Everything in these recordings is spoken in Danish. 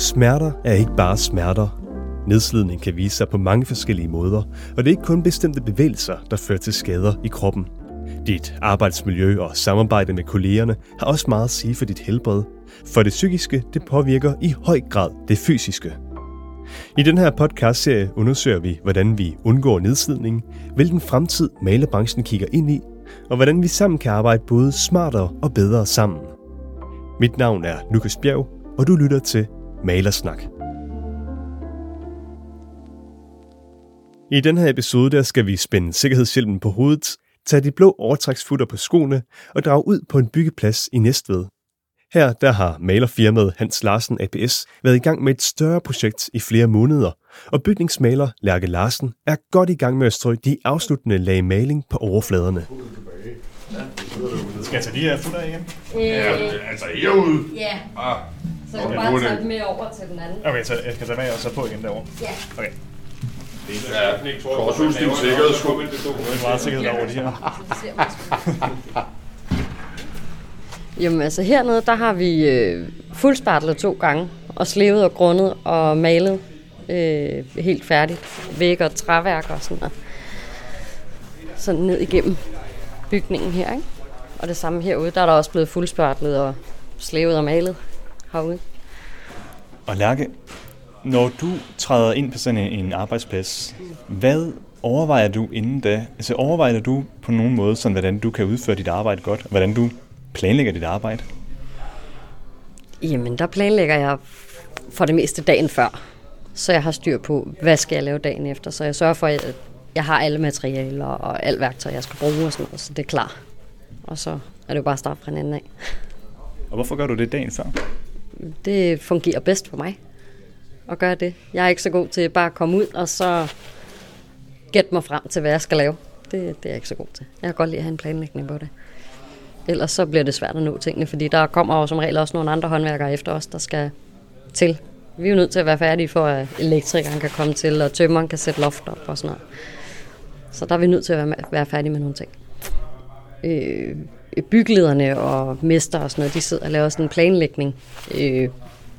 Smerter er ikke bare smerter. Nedslidning kan vise sig på mange forskellige måder, og det er ikke kun bestemte bevægelser, der fører til skader i kroppen. Dit arbejdsmiljø og samarbejde med kollegerne har også meget at sige for dit helbred, for det psykiske det påvirker i høj grad det fysiske. I den her podcastserie undersøger vi, hvordan vi undgår nedslidning, hvilken fremtid malerbranchen kigger ind i, og hvordan vi sammen kan arbejde både smartere og bedre sammen. Mit navn er Lukas Bjerg, og du lytter til Malersnak. I den her episode der skal vi spænde sikkerhedshjelmen på hovedet, tage de blå overtræksfutter på skoene og drage ud på en byggeplads i Næstved. Her der har malerfirmaet Hans Larsen APS været i gang med et større projekt i flere måneder, og bygningsmaler Lærke Larsen er godt i gang med at strø de afsluttende lag maling på overfladerne. Skal jeg tage de her futter igen? Øh, Ja, altså herude. ja, Ah, så du Okay, bare nu er tage det- dem med over til den anden. Okay, så jeg skal tage med og så på igen derovre. Ja. Okay. ja, Korshus, din sikkerhedssko. Det er meget sikkerhed over de her. Jamen altså hernede, der har vi øh, fuldspartlet to gange, og slevet og grundet og malet øh, helt færdigt. Væg og træværk og sådan noget. Sådan ned igennem bygningen her, ikke? Og det samme herude, der er der også blevet fuldspartlet og slevet og malet herude. Og Lærke, når du træder ind på sådan en, arbejdsplads, hvad overvejer du inden da? Altså overvejer du på nogen måde, sådan, hvordan du kan udføre dit arbejde godt, og hvordan du planlægger dit arbejde? Jamen, der planlægger jeg for det meste dagen før. Så jeg har styr på, hvad skal jeg lave dagen efter. Så jeg sørger for, at jeg har alle materialer og alt værktøj, jeg skal bruge og sådan noget, så det er klar. Og så er det jo bare at starte fra en anden af. Og hvorfor gør du det dagen før? Det fungerer bedst for mig at gøre det. Jeg er ikke så god til bare at komme ud og så gætte mig frem til, hvad jeg skal lave. Det, det er jeg ikke så god til. Jeg kan godt lide at have en planlægning på det. Ellers så bliver det svært at nå tingene, fordi der kommer jo som regel også nogle andre håndværkere efter os, der skal til. Vi er jo nødt til at være færdige for, at elektrikeren kan komme til, og tømmeren kan sætte loft op og sådan noget. Så der er vi nødt til at være, være færdige med nogle ting. Øh, byggelederne og mester og sådan noget, de sidder og laver sådan en planlægning, øh,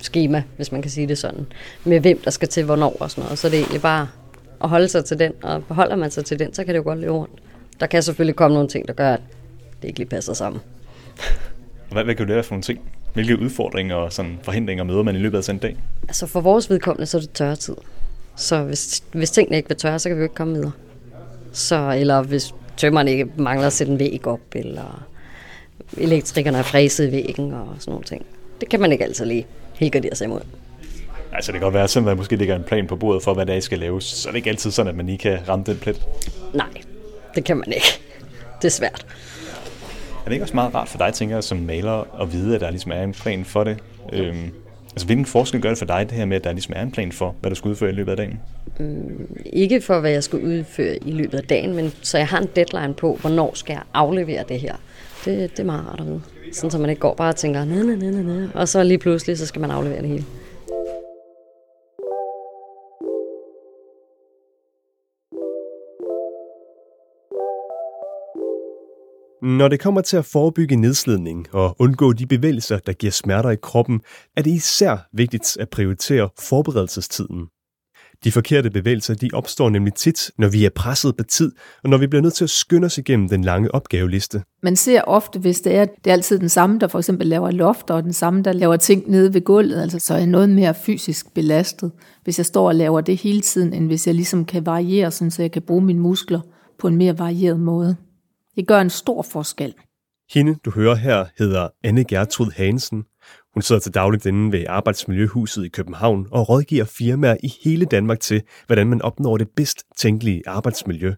schema, hvis man kan sige det sådan, med hvem der skal til hvornår og sådan noget. Så det er egentlig bare at holde sig til den, og holder man sig til den, så kan det jo godt løbe rundt. Der kan selvfølgelig komme nogle ting, der gør, at det ikke lige passer sammen. Hvad, hvad kan du lære for nogle ting? Hvilke udfordringer og sådan forhindringer møder man i løbet af sådan en dag? Altså for vores vedkommende, så er det tørre tid. Så hvis, hvis tingene ikke vil tørre, så kan vi jo ikke komme videre. Så, eller hvis tømmeren ikke mangler at sætte en væg op, eller elektrikerne er fræset væggen og sådan nogle ting. Det kan man ikke altid lige helt gardere sig imod. Altså det kan godt være, at der måske ligger en plan på bordet for, hvad der skal laves, så er det ikke altid sådan, at man lige kan ramme den plet. Nej, det kan man ikke. Det er svært. Er det ikke også meget rart for dig, tænker jeg, som maler, at vide, at der ligesom er en plan for det? Øhm, altså hvilken forskel gør det for dig, det her med, at der ligesom er en plan for, hvad du skal udføre i løbet af dagen? Ikke for, hvad jeg skal udføre i løbet af dagen, men så jeg har en deadline på, hvornår skal jeg aflevere det her. Det, det er meget rart at vide. Sådan, så man ikke går bare og tænker, næ, næ, næ, næ, og så lige pludselig, så skal man aflevere det hele. Når det kommer til at forebygge nedslidning og undgå de bevægelser, der giver smerter i kroppen, er det især vigtigt at prioritere forberedelsestiden. De forkerte bevægelser de opstår nemlig tit, når vi er presset på tid, og når vi bliver nødt til at skynde os igennem den lange opgaveliste. Man ser ofte, hvis det er, det er altid den samme, der for eksempel laver lofter, og den samme, der laver ting nede ved gulvet, altså så er jeg noget mere fysisk belastet, hvis jeg står og laver det hele tiden, end hvis jeg ligesom kan variere, sådan, så jeg kan bruge mine muskler på en mere varieret måde. Det gør en stor forskel. Hende, du hører her, hedder Anne Gertrud Hansen. Hun sidder til dagligt inde ved Arbejdsmiljøhuset i København og rådgiver firmaer i hele Danmark til, hvordan man opnår det bedst tænkelige arbejdsmiljø.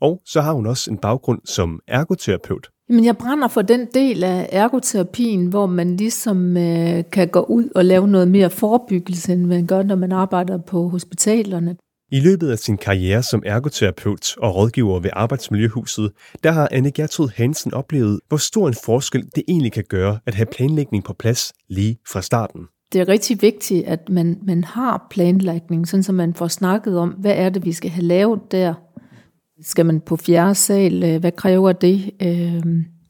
Og så har hun også en baggrund som ergoterapeut. Men jeg brænder for den del af ergoterapien, hvor man ligesom øh, kan gå ud og lave noget mere forebyggelse, end man gør, når man arbejder på hospitalerne. I løbet af sin karriere som ergoterapeut og rådgiver ved Arbejdsmiljøhuset, der har Anne Gertrud Hansen oplevet, hvor stor en forskel det egentlig kan gøre at have planlægning på plads lige fra starten. Det er rigtig vigtigt, at man, man har planlægning, sådan så man får snakket om, hvad er det, vi skal have lavet der. Skal man på fjerde sal? Øh, hvad kræver det? Øh,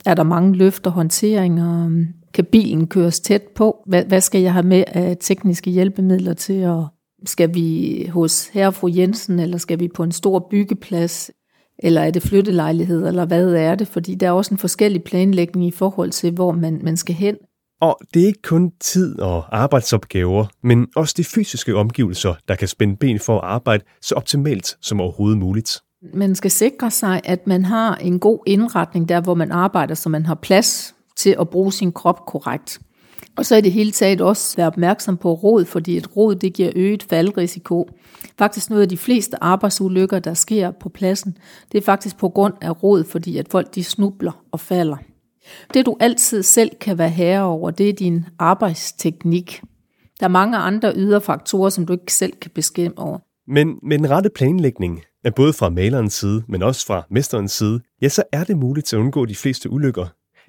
er der mange løfter, håndteringer? Kan bilen køres tæt på? Hvad, hvad skal jeg have med af tekniske hjælpemidler til at... Skal vi hos herre fru Jensen, eller skal vi på en stor byggeplads? Eller er det flyttelejlighed, eller hvad er det? Fordi der er også en forskellig planlægning i forhold til, hvor man, man skal hen. Og det er ikke kun tid og arbejdsopgaver, men også de fysiske omgivelser, der kan spænde ben for at arbejde så optimalt som overhovedet muligt. Man skal sikre sig, at man har en god indretning der, hvor man arbejder, så man har plads til at bruge sin krop korrekt. Og så i det hele taget også være opmærksom på råd, fordi et råd det giver øget faldrisiko. Faktisk noget af de fleste arbejdsulykker, der sker på pladsen, det er faktisk på grund af råd, fordi at folk de snubler og falder. Det du altid selv kan være herre over, det er din arbejdsteknik. Der er mange andre ydre faktorer, som du ikke selv kan bestemme over. Men med den rette planlægning, er både fra malerens side, men også fra mesterens side, ja, så er det muligt at undgå de fleste ulykker.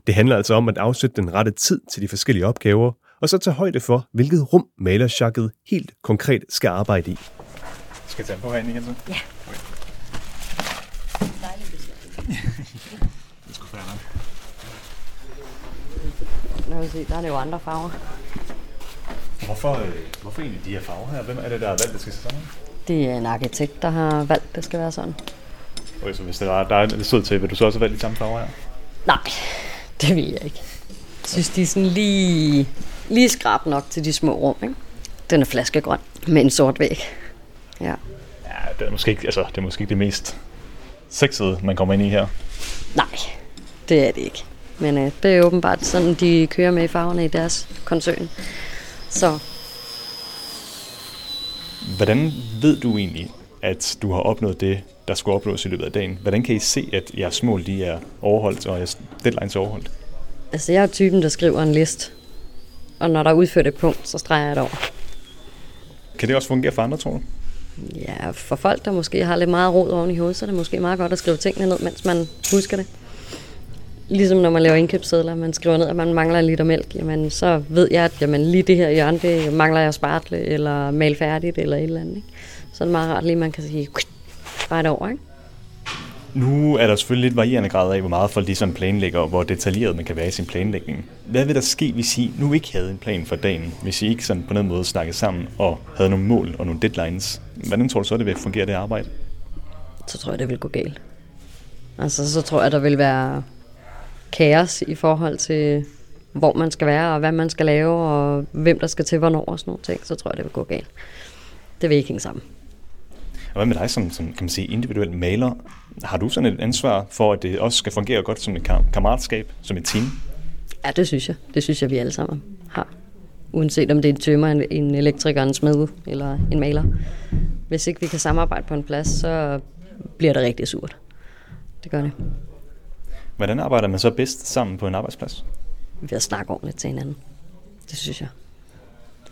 Det handler altså om at afsætte den rette tid til de forskellige opgaver, og så tage højde for, hvilket rum malersjakket helt konkret skal arbejde i. Skal jeg tage på herinde igen så? Ja. det skulle være nok. Nu se, der er det jo andre farver. Hvorfor, øh, hvorfor egentlig de her farver her? Hvem er det, der har valgt, det skal se sådan? Det er en arkitekt, der har valgt, at det skal være sådan. Okay, så hvis det var, der er lidt sød til, vil du så også have valgt de samme farver her? Nej, det vil jeg ikke. Jeg synes, de er sådan lige, lige skrab nok til de små rum. Ikke? Den er flaskegrøn med en sort væg. Ja. Ja, det er måske ikke, altså, det, er måske ikke det mest sexede, man kommer ind i her. Nej, det er det ikke. Men øh, det er åbenbart sådan, de kører med i farverne i deres koncern. Så Hvordan ved du egentlig, at du har opnået det, der skulle opnås i løbet af dagen? Hvordan kan I se, at jeres mål de er overholdt, og jeres deadlines er overholdt? altså, jeg er typen, der skriver en list. Og når der er udført et punkt, så streger jeg det over. Kan det også fungere for andre, tror du? Ja, for folk, der måske har lidt meget rod oven i hovedet, så er det måske meget godt at skrive tingene ned, mens man husker det. Ligesom når man laver indkøbssedler, man skriver ned, at man mangler en liter mælk, jamen så ved jeg, at jamen, lige det her hjørne, det mangler jeg spartle, eller mal færdigt, eller et eller andet. Ikke? Så er det meget rart lige, man kan sige, bare over, ikke? Nu er der selvfølgelig lidt varierende grader af, hvor meget folk sådan planlægger, og hvor detaljeret man kan være i sin planlægning. Hvad vil der ske, hvis I nu ikke havde en plan for dagen? Hvis I ikke sådan på noget måde snakkede sammen og havde nogle mål og nogle deadlines? Hvordan tror du så, det vil fungere det arbejde? Så tror jeg, det vil gå galt. Altså, så tror jeg, der vil være kaos i forhold til, hvor man skal være, og hvad man skal lave, og hvem der skal til hvornår og sådan nogle ting. Så tror jeg, det vil gå galt. Det vil ikke hænge sammen. Og hvad med dig som, som kan man sige, individuel maler? Har du sådan et ansvar for, at det også skal fungere godt som et kam- kammeratskab, som et team? Ja, det synes jeg. Det synes jeg, vi alle sammen har. Uanset om det er en tømmer, en, en elektriker, en smed eller en maler. Hvis ikke vi kan samarbejde på en plads, så bliver det rigtig surt. Det gør det. Hvordan arbejder man så bedst sammen på en arbejdsplads? Ved at snakke ordentligt til hinanden. Det synes jeg.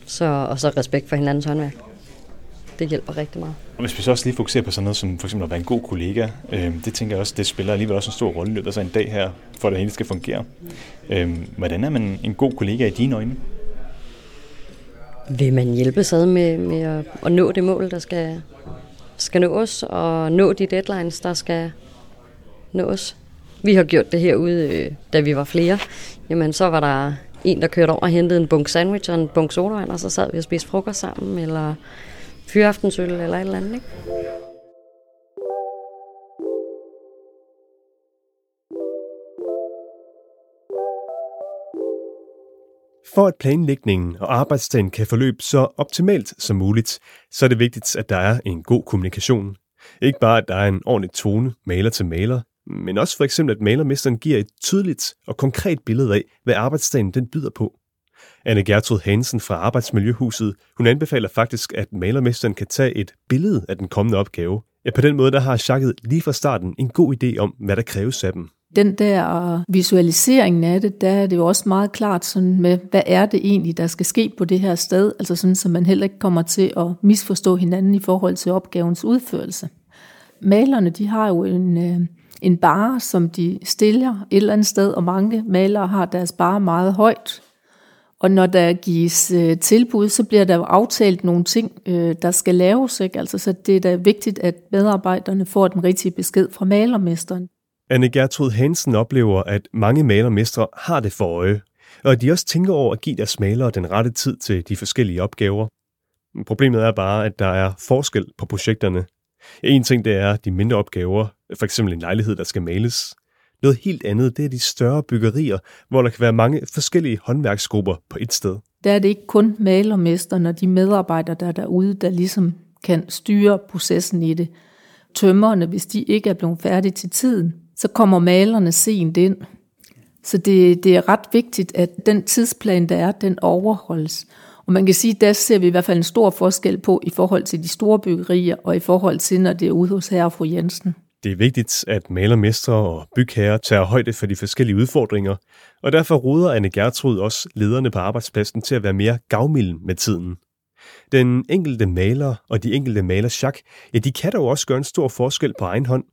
Så, og så respekt for hinandens håndværk. Det hjælper rigtig meget. Og hvis vi så også lige fokuserer på sådan noget som for eksempel at være en god kollega, øh, det tænker jeg også, det spiller alligevel også en stor rolle i løbet af sådan en dag her, for at det hele skal fungere. Øh, hvordan er man en god kollega i dine øjne? Vil man hjælpe sig med, med at, at nå det mål, der skal, skal nås, og nå de deadlines, der skal nås? Vi har gjort det herude, øh, da vi var flere. Jamen, så var der en, der kørte over og hentede en bunk sandwich og en bunk sodavand, og så sad vi og spiste frokost sammen, eller fyraftensøl, eller et eller andet, ikke? For at planlægningen og arbejdsdagen kan forløbe så optimalt som muligt, så er det vigtigt, at der er en god kommunikation. Ikke bare, at der er en ordentlig tone maler til maler, men også for eksempel, at malermesteren giver et tydeligt og konkret billede af, hvad arbejdsdagen den byder på. Anne Gertrud Hansen fra Arbejdsmiljøhuset, hun anbefaler faktisk, at malermesteren kan tage et billede af den kommende opgave. Ja, på den måde der har Sjakket lige fra starten en god idé om, hvad der kræves af dem. Den der visualiseringen af det, der er det jo også meget klart sådan med, hvad er det egentlig, der skal ske på det her sted, altså sådan, så man heller ikke kommer til at misforstå hinanden i forhold til opgavens udførelse. Malerne, de har jo en, øh, en bare, som de stiller et eller andet sted, og mange malere har deres bare meget højt. Og når der gives øh, tilbud, så bliver der jo aftalt nogle ting, øh, der skal laves. Ikke? Altså, så det er da vigtigt, at medarbejderne får den rigtige besked fra malermesteren. Anne Gertrud Hansen oplever, at mange malermestre har det for øje. og at de også tænker over at give deres malere den rette tid til de forskellige opgaver. Problemet er bare, at der er forskel på projekterne. En ting det er de mindre opgaver, for eksempel en lejlighed, der skal males. Noget helt andet, det er de større byggerier, hvor der kan være mange forskellige håndværksgrupper på et sted. Der er det ikke kun malermesteren og de medarbejdere, der er derude, der ligesom kan styre processen i det. Tømmerne, hvis de ikke er blevet færdige til tiden, så kommer malerne sent ind. Så det, det er ret vigtigt, at den tidsplan, der er, den overholdes. Og man kan sige, der ser vi i hvert fald en stor forskel på i forhold til de store byggerier, og i forhold til, når det er ude hos herre og fru Jensen. Det er vigtigt, at malermestre og bygherrer tager højde for de forskellige udfordringer, og derfor råder Anne Gertrud også lederne på arbejdspladsen til at være mere gavmilde med tiden. Den enkelte maler og de enkelte malerschak, ja, de kan dog også gøre en stor forskel på egen hånd.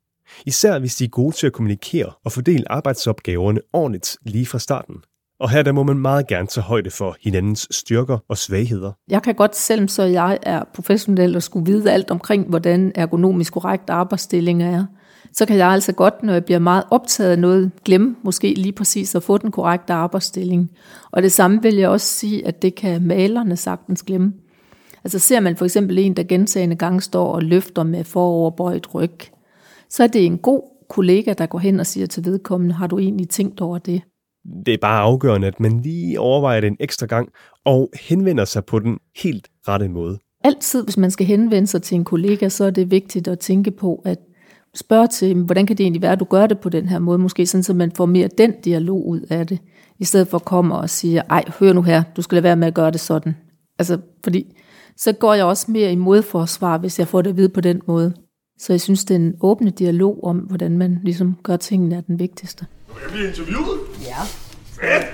Især hvis de er gode til at kommunikere og fordele arbejdsopgaverne ordentligt lige fra starten. Og her der må man meget gerne tage højde for hinandens styrker og svagheder. Jeg kan godt, selvom så jeg er professionel og skulle vide alt omkring, hvordan ergonomisk korrekt arbejdsstilling er, så kan jeg altså godt, når jeg bliver meget optaget af noget, glemme måske lige præcis at få den korrekte arbejdsstilling. Og det samme vil jeg også sige, at det kan malerne sagtens glemme. Altså ser man for eksempel en, der gentagende gange står og løfter med foroverbøjet ryg, så er det en god kollega, der går hen og siger til vedkommende, har du egentlig tænkt over det? Det er bare afgørende, at man lige overvejer det en ekstra gang og henvender sig på den helt rette måde. Altid, hvis man skal henvende sig til en kollega, så er det vigtigt at tænke på, at spørge til, hvordan kan det egentlig være, at du gør det på den her måde, måske sådan, så man får mere den dialog ud af det, i stedet for at komme og sige, ej, hør nu her, du skal lade være med at gøre det sådan. Altså, fordi så går jeg også mere i modforsvar, hvis jeg får det at vide på den måde. Så jeg synes, den åbne dialog om, hvordan man ligesom gør tingene, er den vigtigste. Jeg bliver interviewet. Ja. Fedt.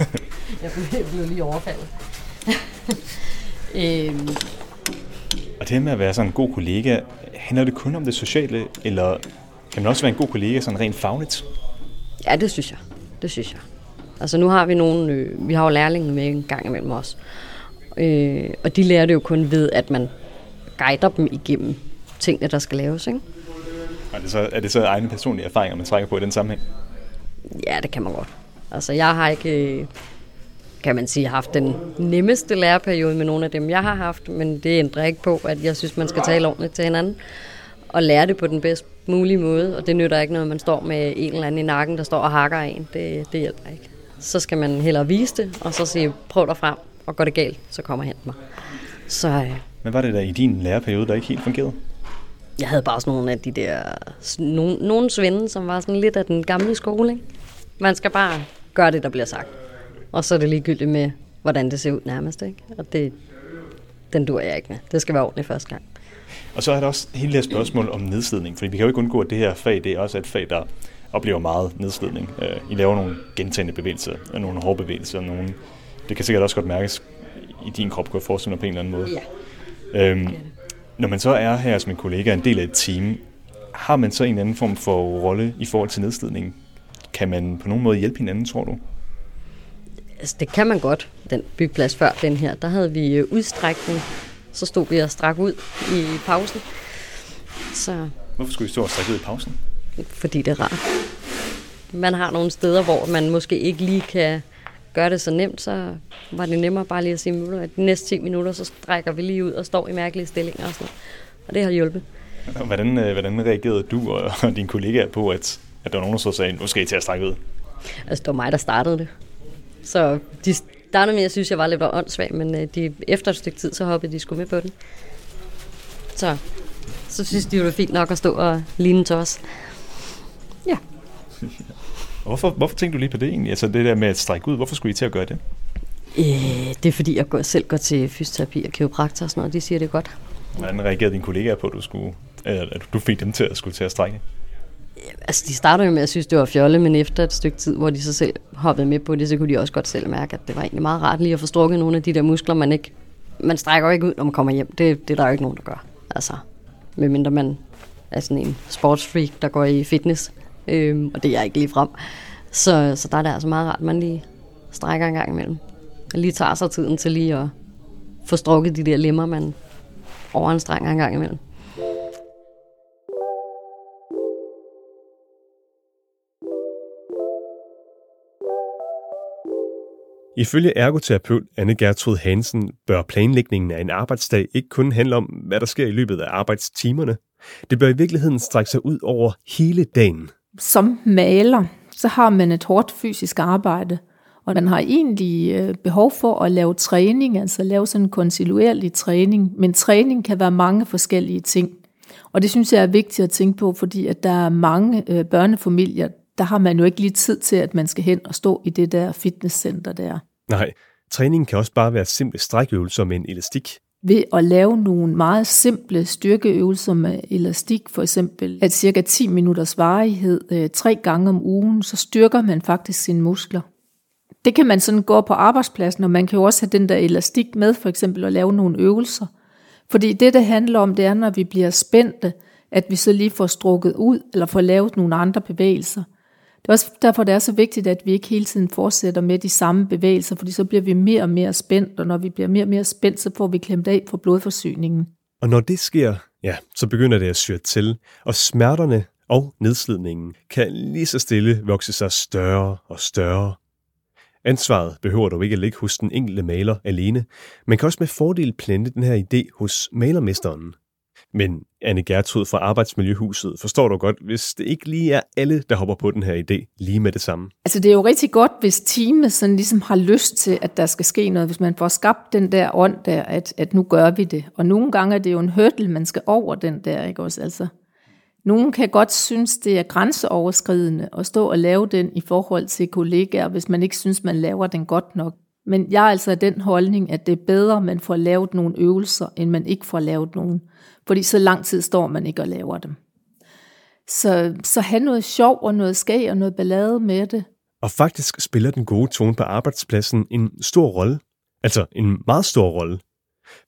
jeg, blev, jeg blev lige overfaldet. øhm, Og det med at være sådan en god kollega, handler det kun om det sociale, eller kan man også være en god kollega sådan rent fagligt? ja, det synes jeg. Det synes jeg. Altså nu har vi nogle, øh, vi har jo lærlinge med en gang imellem os. Øh, og de lærer det jo kun ved, at man guider dem igennem tingene, der skal laves. Ikke? Er det, så, er det så egne personlige erfaringer, man trækker på i den sammenhæng? Ja, det kan man godt. Altså, jeg har ikke, øh, kan man sige, haft den nemmeste læreperiode med nogle af dem, jeg har haft, men det ændrer ikke på, at jeg synes, man skal tale ordentligt til hinanden og lære det på den bedst mulige måde, og det nytter ikke noget, man står med en eller anden i nakken, der står og hakker en. Det, det hjælper ikke. Så skal man hellere vise det, og så sige, prøv dig frem, og går det galt, så kommer og hent mig. Så øh, Hvad var det der i din læreperiode, der ikke helt fungerede? jeg havde bare sådan nogle af de der, nogle, nogle svinde, som var sådan lidt af den gamle skole. Ikke? Man skal bare gøre det, der bliver sagt. Og så er det ligegyldigt med, hvordan det ser ud nærmest. Ikke? Og det, den dur jeg ikke med. Det skal være ordentligt første gang. Og så er der også hele det her spørgsmål om nedslidning, fordi vi kan jo ikke undgå, at det her fag, det er også et fag, der oplever meget nedslidning. Øh, I laver nogle gentagende bevægelser, og nogle hårde bevægelser, nogle, det kan sikkert også godt mærkes i din krop, kunne jeg forestille mig på en eller anden måde. Ja. Øhm, når man så er her som en kollega, en del af et team, har man så en anden form for rolle i forhold til nedslidning? Kan man på nogen måde hjælpe hinanden, tror du? Altså, det kan man godt, den byggeplads før den her. Der havde vi øh, udstrækning. Så stod vi og strak ud i pausen. Så Hvorfor skulle I stå og strække ud i pausen? fordi det er rart. Man har nogle steder, hvor man måske ikke lige kan gøre det så nemt, så var det nemmere bare lige at sige, at de næste 10 minutter, så strækker vi lige ud og står i mærkelige stillinger og sådan noget. Og det har hjulpet. Hvordan, øh, hvordan reagerede du og, og dine kollegaer på, at, at der var nogen, der så sagde, nu skal I til at strække ud? Altså, det var mig, der startede det. Så de startede med, at jeg synes, jeg var lidt åndssvag, men øh, de, efter et stykke tid, så hoppede de sgu med på den. Så, så synes de, det var fint nok at stå og ligne til os. Ja. Hvorfor, hvorfor tænkte du lige på det egentlig? Altså det der med at strække ud, hvorfor skulle I til at gøre det? Øh, det er fordi, jeg går, selv går til fysioterapi og kiropraktor og sådan noget. De siger, det godt. Hvordan reagerede dine kollegaer på, at du, skulle, at du fik dem til at skulle til at strække? Altså, de startede jo med at synes, det var fjolle, men efter et stykke tid, hvor de så selv hoppede med på det, så kunne de også godt selv mærke, at det var egentlig meget rart lige at få strukket nogle af de der muskler, man ikke... Man strækker jo ikke ud, når man kommer hjem. Det, det er der jo ikke nogen, der gør. Altså, medmindre man er sådan en sportsfreak, der går i fitness. Øhm, og det er jeg ikke lige frem. Så, så der er det altså meget rart, at man lige strækker en gang imellem. Og lige tager sig tiden til lige at få strukket de der lemmer, man overanstrenger en gang imellem. Ifølge ergoterapeut Anne Gertrud Hansen bør planlægningen af en arbejdsdag ikke kun handle om, hvad der sker i løbet af arbejdstimerne. Det bør i virkeligheden strække sig ud over hele dagen. Som maler, så har man et hårdt fysisk arbejde, og man har egentlig øh, behov for at lave træning, altså lave sådan en kontinuerlig træning. Men træning kan være mange forskellige ting. Og det synes jeg er vigtigt at tænke på, fordi at der er mange øh, børnefamilier, der har man jo ikke lige tid til, at man skal hen og stå i det der fitnesscenter der. Nej, træningen kan også bare være simple strækøvelser med en elastik. Ved at lave nogle meget simple styrkeøvelser med elastik, for eksempel at cirka 10 minutters varighed øh, tre gange om ugen, så styrker man faktisk sine muskler. Det kan man sådan gå på arbejdspladsen, og man kan jo også have den der elastik med, for eksempel at lave nogle øvelser. Fordi det, det handler om, det er, når vi bliver spændte, at vi så lige får strukket ud, eller får lavet nogle andre bevægelser. Det er også derfor, det er så vigtigt, at vi ikke hele tiden fortsætter med de samme bevægelser, fordi så bliver vi mere og mere spændt, og når vi bliver mere og mere spændt, så får vi klemt af på blodforsyningen. Og når det sker, ja, så begynder det at syre til, og smerterne og nedslidningen kan lige så stille vokse sig større og større. Ansvaret behøver dog ikke at ligge hos den enkelte maler alene, men kan også med fordel plante den her idé hos malermesteren. Men Anne Gertrud fra Arbejdsmiljøhuset, forstår du godt, hvis det ikke lige er alle, der hopper på den her idé lige med det samme? Altså det er jo rigtig godt, hvis teamet sådan ligesom har lyst til, at der skal ske noget, hvis man får skabt den der ånd der, at, at nu gør vi det. Og nogle gange er det jo en hurdle, man skal over den der, ikke også? Altså, nogen kan godt synes, det er grænseoverskridende at stå og lave den i forhold til kollegaer, hvis man ikke synes, man laver den godt nok. Men jeg er altså af den holdning, at det er bedre, man får lavet nogle øvelser, end man ikke får lavet nogen. Fordi så lang tid står man ikke og laver dem. Så, så have noget sjov og noget skæg og noget ballade med det. Og faktisk spiller den gode tone på arbejdspladsen en stor rolle. Altså en meget stor rolle.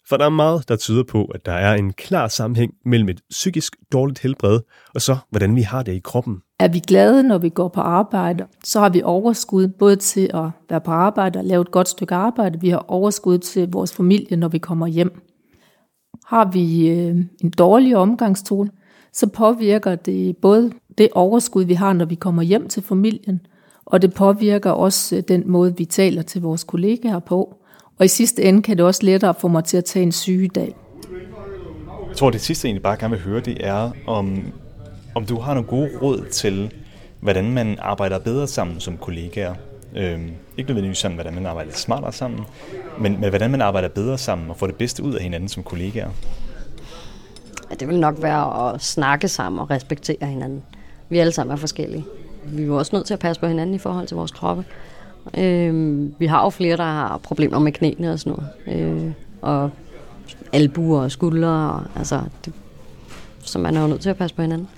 For der er meget, der tyder på, at der er en klar sammenhæng mellem et psykisk dårligt helbred, og så hvordan vi har det i kroppen. Er vi glade, når vi går på arbejde, så har vi overskud både til at være på arbejde og lave et godt stykke arbejde. Vi har overskud til vores familie, når vi kommer hjem. Har vi øh, en dårlig omgangstone, så påvirker det både det overskud, vi har, når vi kommer hjem til familien, og det påvirker også øh, den måde, vi taler til vores kollegaer på. Og i sidste ende kan det også lettere få mig til at tage en sygedag. Jeg tror, det sidste, jeg egentlig bare gerne vil høre, det er, om, om du har nogle gode råd til, hvordan man arbejder bedre sammen som kollegaer. Øhm, ikke nødvendigvis sådan, hvordan man arbejder smartere sammen, men, men hvordan man arbejder bedre sammen og får det bedste ud af hinanden som kollegaer. Ja, det vil nok være at snakke sammen og respektere hinanden. Vi alle sammen er forskellige. Vi er jo også nødt til at passe på hinanden i forhold til vores kroppe. Øh, vi har jo flere, der har problemer med knæene og sådan noget. Øh, og albuer og skuldre. Og, altså, det, så man er jo nødt til at passe på hinanden.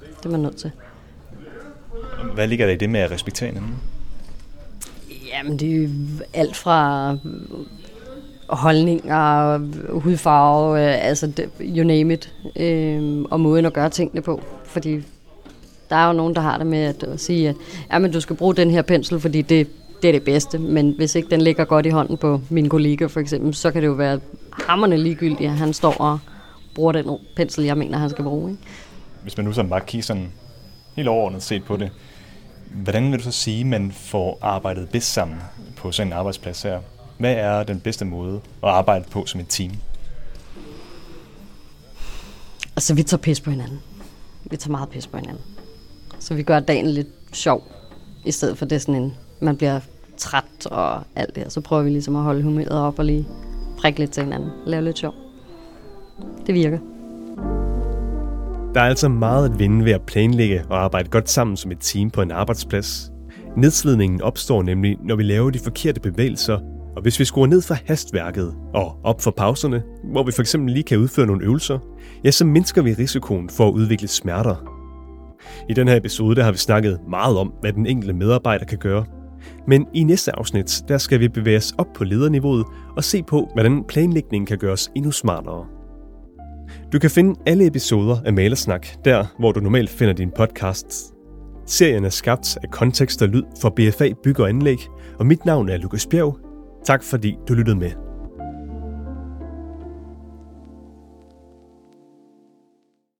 Det er man nødt til. Hvad ligger der i det med at respektere hinanden? Jamen, det er alt fra holdninger, hudfarve, øh, altså you name it, øh, og måden at gøre tingene på. Fordi der er jo nogen, der har det med at, at sige, at ja, men du skal bruge den her pensel, fordi det, det er det bedste. Men hvis ikke den ligger godt i hånden på min kollega for eksempel, så kan det jo være hammerne ligegyldigt, at han står og bruger den pensel, jeg mener, han skal bruge. Ikke? Hvis man nu sådan bare kigger sådan helt overordnet set på det, hvordan vil du så sige, at man får arbejdet bedst sammen på sådan en arbejdsplads her? Hvad er den bedste måde at arbejde på som et team? Altså, vi tager pis på hinanden. Vi tager meget pis på hinanden. Så vi gør dagen lidt sjov, i stedet for det sådan en, man bliver træt og alt det her. Så prøver vi ligesom at holde humøret op og lige prikke lidt til hinanden. Lave lidt sjov. Det virker. Der er altså meget at vinde ved at planlægge og arbejde godt sammen som et team på en arbejdsplads. Nedslidningen opstår nemlig, når vi laver de forkerte bevægelser, og hvis vi skruer ned for hastværket og op for pauserne, hvor vi for eksempel lige kan udføre nogle øvelser, ja, så mindsker vi risikoen for at udvikle smerter i den her episode der har vi snakket meget om, hvad den enkelte medarbejder kan gøre. Men i næste afsnit, der skal vi bevæge os op på lederniveauet og se på, hvordan planlægningen kan gøres endnu smartere. Du kan finde alle episoder af Malersnak, der hvor du normalt finder dine podcasts. Serien er skabt af kontekst og lyd for BFA Bygger og Anlæg, og mit navn er Lukas Bjerg. Tak fordi du lyttede med.